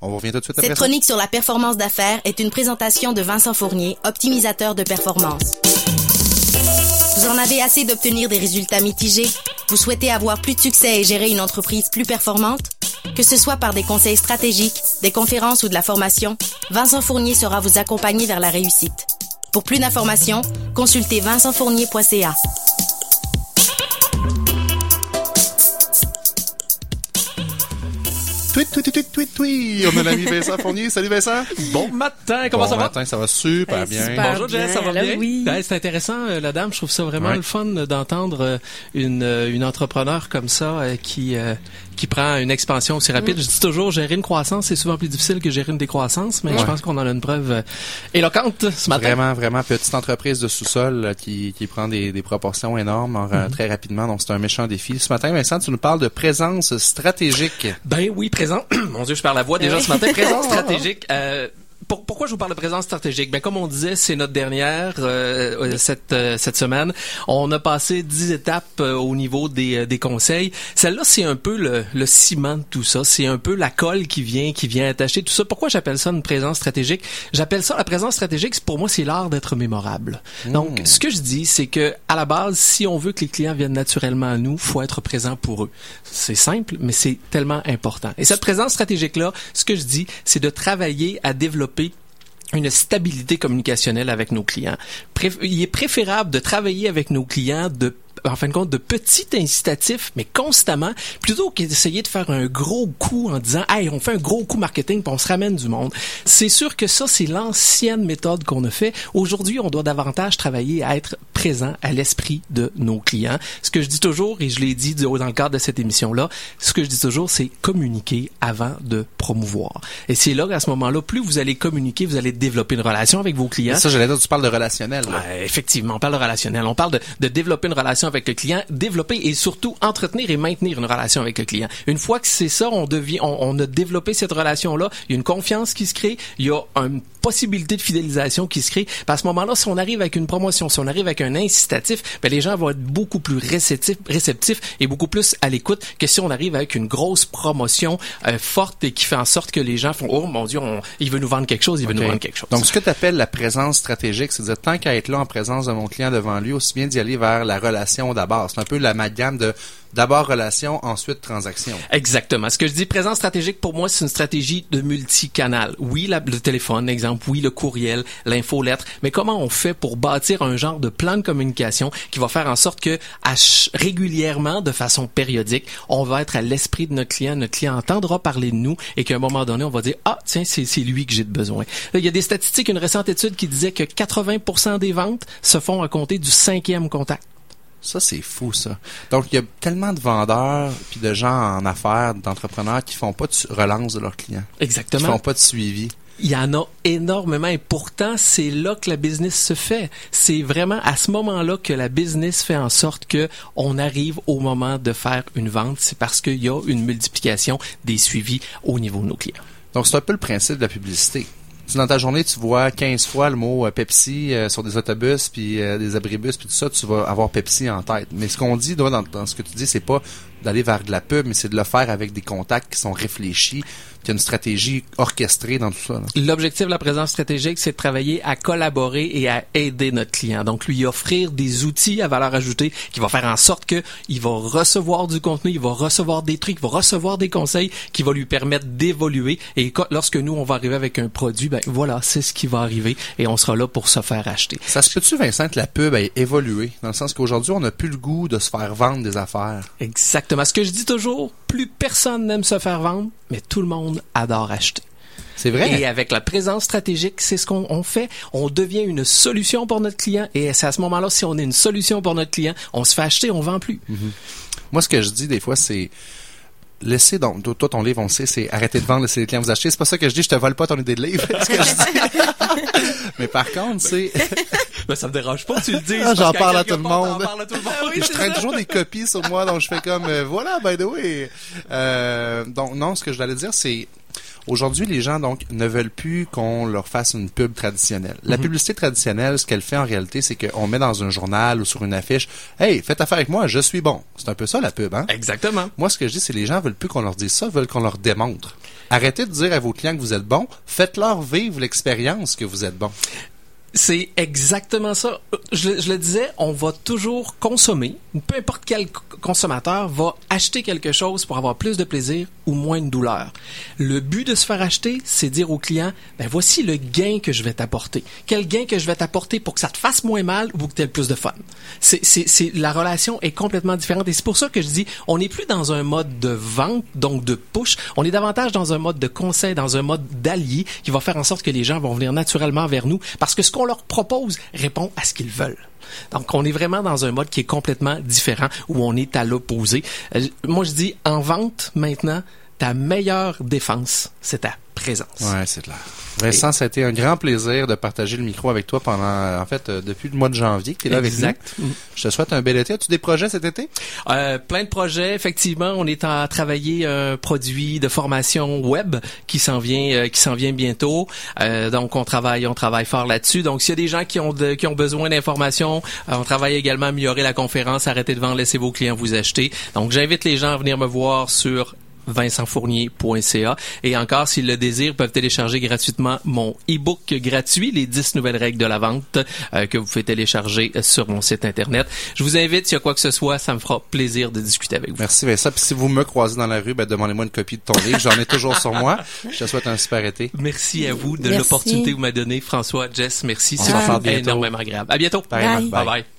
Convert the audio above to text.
On revient tout de suite Cette après ça. chronique sur la performance d'affaires est une présentation de Vincent Fournier, optimisateur de performance. Vous en avez assez d'obtenir des résultats mitigés? Vous souhaitez avoir plus de succès et gérer une entreprise plus performante? Que ce soit par des conseils stratégiques, des conférences ou de la formation, Vincent Fournier sera vous accompagner vers la réussite. Pour plus d'informations, consultez vincentfournier.ca. Tweet, tweet, tweet, tweet. On a l'ami Vincent Fournier. Salut Vincent. Bon matin, comment bon ça va? matin, ça va super Hey, bien. super. Bonjour Jess, ça va bien, bien? là, oui. Ben, c'est intéressant, euh, la dame. Je trouve ça vraiment Ouais. le fun d'entendre euh, une, euh, une entrepreneur comme ça euh, qui euh, qui prend une expansion aussi rapide. Mm. Je dis toujours, gérer une croissance, c'est souvent plus difficile que gérer une décroissance, mais Ouais. je pense qu'on en a une preuve euh, éloquente ce matin. Vraiment, vraiment petite entreprise de sous-sol là, qui, qui prend des, des proportions énormes en- Mm-hmm. très rapidement. Donc, c'est un méchant défi. Ce matin, Vincent, tu nous parles de présence stratégique. Ben oui, présent. Dieu, je perds la voix déjà ce matin. Présence stratégique. Euh, pour- pourquoi je vous parle de présence stratégique? Ben comme on disait, c'est notre dernière euh, euh, cette euh, cette semaine. On a passé dix étapes euh, au niveau des euh, des conseils. Celle-là, c'est un peu le, le ciment de tout ça. C'est un peu la colle qui vient qui vient attacher tout ça. Pourquoi j'appelle ça une présence stratégique? J'appelle ça la présence stratégique. Pour moi, c'est l'art d'être mémorable. Donc, ce que je dis, c'est que à la base, si on veut que les clients viennent naturellement à nous, faut être présent pour eux. C'est simple, mais c'est tellement important. Et cette présence stratégique-là, ce que je dis, c'est de travailler à développer une stabilité communicationnelle avec nos clients. Il est préférable de travailler avec nos clients de en fin de compte, de petits incitatifs, mais constamment, plutôt que d'essayer de faire un gros coup en disant, hey, on fait un gros coup marketing puis on se ramène du monde. C'est sûr que ça, c'est l'ancienne méthode qu'on a fait. Aujourd'hui, on doit davantage travailler à être présent à l'esprit de nos clients. Ce que je dis toujours, et je l'ai dit dans le cadre de cette émission-là, ce que je dis toujours, c'est communiquer avant de promouvoir. Et c'est là qu'à ce moment-là, plus vous allez communiquer, vous allez développer une relation avec vos clients. Ça, j'allais dire, tu parles de relationnel. là. Ouais, effectivement, on parle de relationnel. On parle de, de développer une relation avec le client, développer et surtout entretenir et maintenir une relation avec le client. Une fois que c'est ça, on devient, on, on a développé cette relation-là. Il y a une confiance qui se crée. Il y a une possibilité de fidélisation qui se crée. Puis à ce moment-là, si on arrive avec une promotion, si on arrive avec un incitatif, ben les gens vont être beaucoup plus réceptifs, réceptifs et beaucoup plus à l'écoute que si on arrive avec une grosse promotion euh, forte et qui fait en sorte que les gens font oh mon Dieu, on, il veut nous vendre quelque chose, il veut nous vendre quelque chose. Donc, ce que tu appelles la présence stratégique, c'est de dire, tant qu'à être là en présence de mon client devant lui, aussi bien d'y aller vers la relation d'abord. C'est un peu l'amalgame de d'abord relation, ensuite transaction. Exactement. Ce que je dis présence stratégique pour moi, c'est une stratégie de multicanal. Oui, le téléphone, exemple, oui, le courriel, l'infolettre, mais comment on fait pour bâtir un genre de plan de communication qui va faire en sorte que régulièrement, de façon périodique, on va être à l'esprit de notre client, notre client entendra parler de nous et qu'à un moment donné, on va dire ah tiens, c'est lui que j'ai besoin. Il y a des statistiques, une récente étude qui disait que 80% des ventes se font à compter du cinquième contact. Ça, c'est fou, ça. Donc, il y a tellement de vendeurs puis de gens en affaires, d'entrepreneurs qui font pas de relance de leurs clients. Qui Exactement. font pas de suivi. Il y en a énormément et pourtant c'est là que la business se fait. C'est vraiment à ce moment-là que la business fait en sorte que on arrive au moment de faire une vente. C'est parce qu'il y a une multiplication des suivis au niveau de nos clients. Donc, c'est un peu le principe de la publicité. Si dans ta journée, tu vois 15 fois le mot euh, Pepsi euh, sur des autobus, puis euh, des abribus, puis tout ça, tu vas avoir Pepsi en tête. Mais ce qu'on dit dans, dans ce que tu dis, c'est pas d'aller vers de la pub, mais c'est de le faire avec des contacts qui sont réfléchis, qu'il a une stratégie orchestrée dans tout ça. L'objectif de la présence stratégique, c'est de travailler à collaborer et à aider notre client. Donc, lui offrir des outils à valeur ajoutée qui va faire en sorte que il va recevoir du contenu, il va recevoir des trucs, il va recevoir des conseils qui va lui permettre d'évoluer. Et lorsque nous, on va arriver avec un produit, ben voilà, c'est ce qui va arriver et on sera là pour se faire acheter. Ça se peut-tu, Vincent, que la pub ait évolué? Dans le sens qu'aujourd'hui, on n'a plus le goût de se faire vendre des affaires. Exactement. Ce que je dis toujours, plus personne n'aime se faire vendre, mais tout le monde adore acheter. C'est vrai? Et avec la présence stratégique, c'est ce qu'on on fait. On devient une solution pour notre client. Et c'est à ce moment-là, si on est une solution pour notre client, on se fait acheter, on vend plus. Moi, ce que je dis des fois, c'est laissez donc, toi, toi, ton livre, on le sait, c'est arrêter de vendre, laisser les clients vous acheter. C'est pas ça que je dis, je te vole pas ton idée de livre. c'est ce que je dis. Mais par contre, c'est, Ben, ça me dérange pas, tu le dis. Ah, j'en parle à tout le part, monde. monde. je traîne toujours des copies sur moi, donc je fais comme, euh, voilà, by the way. Euh, donc, non, ce que je voulais dire, c'est, Aujourd'hui, les gens donc ne veulent plus qu'on leur fasse une pub traditionnelle. La Mhm. publicité traditionnelle, ce qu'elle fait en réalité, c'est qu'on met dans un journal ou sur une affiche, hey, faites affaire avec moi, je suis bon. C'est un peu ça la pub, hein? Exactement. Moi, ce que je dis, c'est les gens veulent plus qu'on leur dise ça, veulent qu'on leur démontre. Arrêtez de dire à vos clients que vous êtes bon, faites-leur vivre l'expérience que vous êtes bon. C'est exactement ça. Je, je le disais, on va toujours consommer. Peu importe quel consommateur va acheter quelque chose pour avoir plus de plaisir ou moins de douleur. Le but de se faire acheter, c'est dire au client, ben voici le gain que je vais t'apporter. Quel gain que je vais t'apporter pour que ça te fasse moins mal ou que tu aies plus de fun. C'est, c'est, la relation est complètement différente et c'est pour ça que je dis, on n'est plus dans un mode de vente, donc de push. On est davantage dans un mode de conseil, dans un mode d'allié qui va faire en sorte que les gens vont venir naturellement vers nous parce que ce qu'on leur propose répond à ce qu'ils veulent. Donc, on est vraiment dans un mode qui est complètement différent, où on est à l'opposé. Euh, moi, je dis, en vente, maintenant, ta meilleure défense, c'est ta présence. Ouais, c'est clair. Vincent, ça a été un grand plaisir de partager le micro avec toi pendant, euh, en fait, euh, depuis le mois de janvier que tu es là Exact. avec nous. Je te souhaite un bel été. As-tu des projets cet été? Euh, plein de projets, effectivement. On est à travailler un produit de formation web qui s'en vient, euh, qui s'en vient bientôt. Euh, donc, on travaille, on travaille fort là-dessus. Donc, s'il y a des gens qui ont de- qui ont besoin d'informations, on travaille également à améliorer la conférence. Arrêtez de vendre, laissez vos clients vous acheter. Donc, j'invite les gens à venir me voir sur vincentfournier.ca. Et encore, s'ils le désirent, peuvent télécharger gratuitement mon e-book gratuit, les 10 nouvelles règles de la vente, euh, que vous pouvez télécharger sur mon site Internet. Je vous invite, s'il y a quoi que ce soit, ça me fera plaisir de discuter avec vous. Merci Vincent. Puis si vous me croisez dans la rue, ben, demandez-moi une copie de ton livre. J'en ai toujours sur moi. Je te souhaite un super été. Merci à vous de l'opportunité que vous m'avez donnée. François, Jess, merci. C'est énormément agréable. À bientôt. Pareillement. Bye. Bye bye.